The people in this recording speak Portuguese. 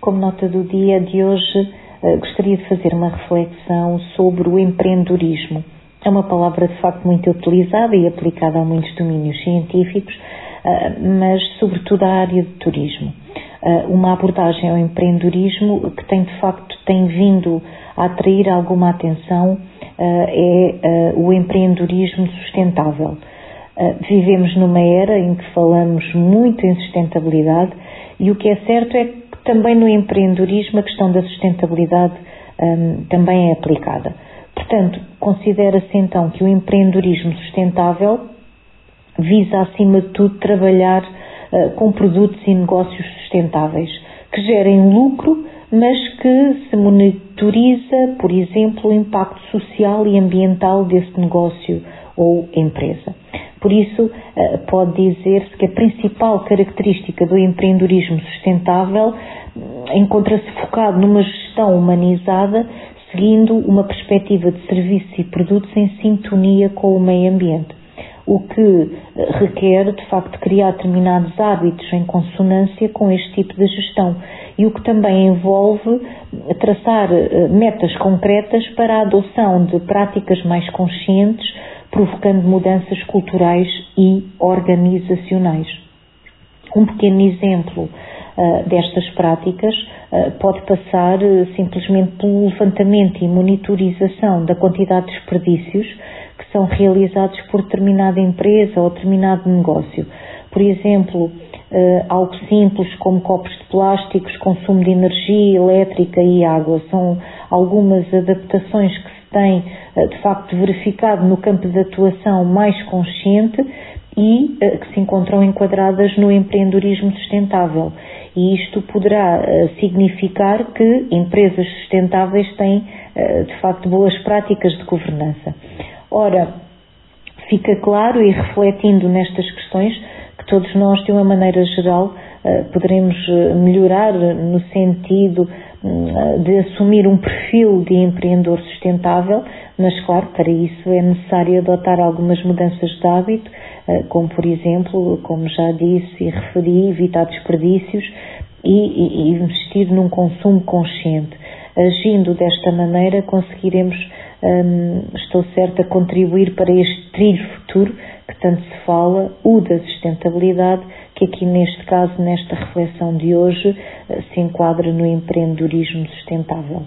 Como nota do dia de hoje, eh, gostaria de fazer uma reflexão sobre o empreendedorismo. É uma palavra de facto muito utilizada e aplicada a muitos domínios científicos, eh, mas sobretudo à área de turismo. Eh, uma abordagem ao empreendedorismo que tem de facto tem vindo a atrair alguma atenção é o empreendedorismo sustentável. Vivemos numa era em que falamos muito em sustentabilidade e o que é certo é que também no empreendedorismo a questão da sustentabilidade um, também é aplicada. Portanto, considera-se então que o empreendedorismo sustentável visa, acima de tudo, trabalhar uh, com produtos e negócios sustentáveis que gerem lucro, mas que se monitoriza, por exemplo, o impacto social e ambiental desse negócio ou empresa. Por isso, uh, pode dizer-se que a principal característica do empreendedorismo sustentável encontra-se focado numa gestão humanizada, seguindo uma perspectiva de serviços e produtos em sintonia com o meio ambiente, o que eh, requer, de facto, criar determinados hábitos em consonância com este tipo de gestão e o que também envolve traçar eh, metas concretas para a adoção de práticas mais conscientes, provocando mudanças culturais e organizacionais. Um pequeno exemplo uh, destas práticas uh, pode passar uh, simplesmente pelo levantamento e monitorização da quantidade de desperdícios que são realizados por determinada empresa ou determinado negócio. Por exemplo, algo simples como copos de plásticos, consumo de energia elétrica e água são algumas adaptações que se têm de facto verificado no campo de atuação mais consciente e que se encontram enquadradas no empreendedorismo sustentável e isto poderá uh, significar que empresas sustentáveis têm, de facto, boas práticas de governança. Ora, fica claro e refletindo nestas questões que todos nós, de uma maneira geral, poderemos melhorar no sentido de assumir um perfil de empreendedor sustentável, mas claro, para isso é necessário adotar algumas mudanças de hábito eh, como por exemplo, como já disse e referi, evitar desperdícios e, investir num consumo consciente. Agindo desta maneira, conseguiremos, hum, estou certa, contribuir para este trilho futuro tanto se fala, o da sustentabilidade, que aqui neste caso, nesta reflexão de hoje, eh, se enquadra no empreendedorismo sustentável.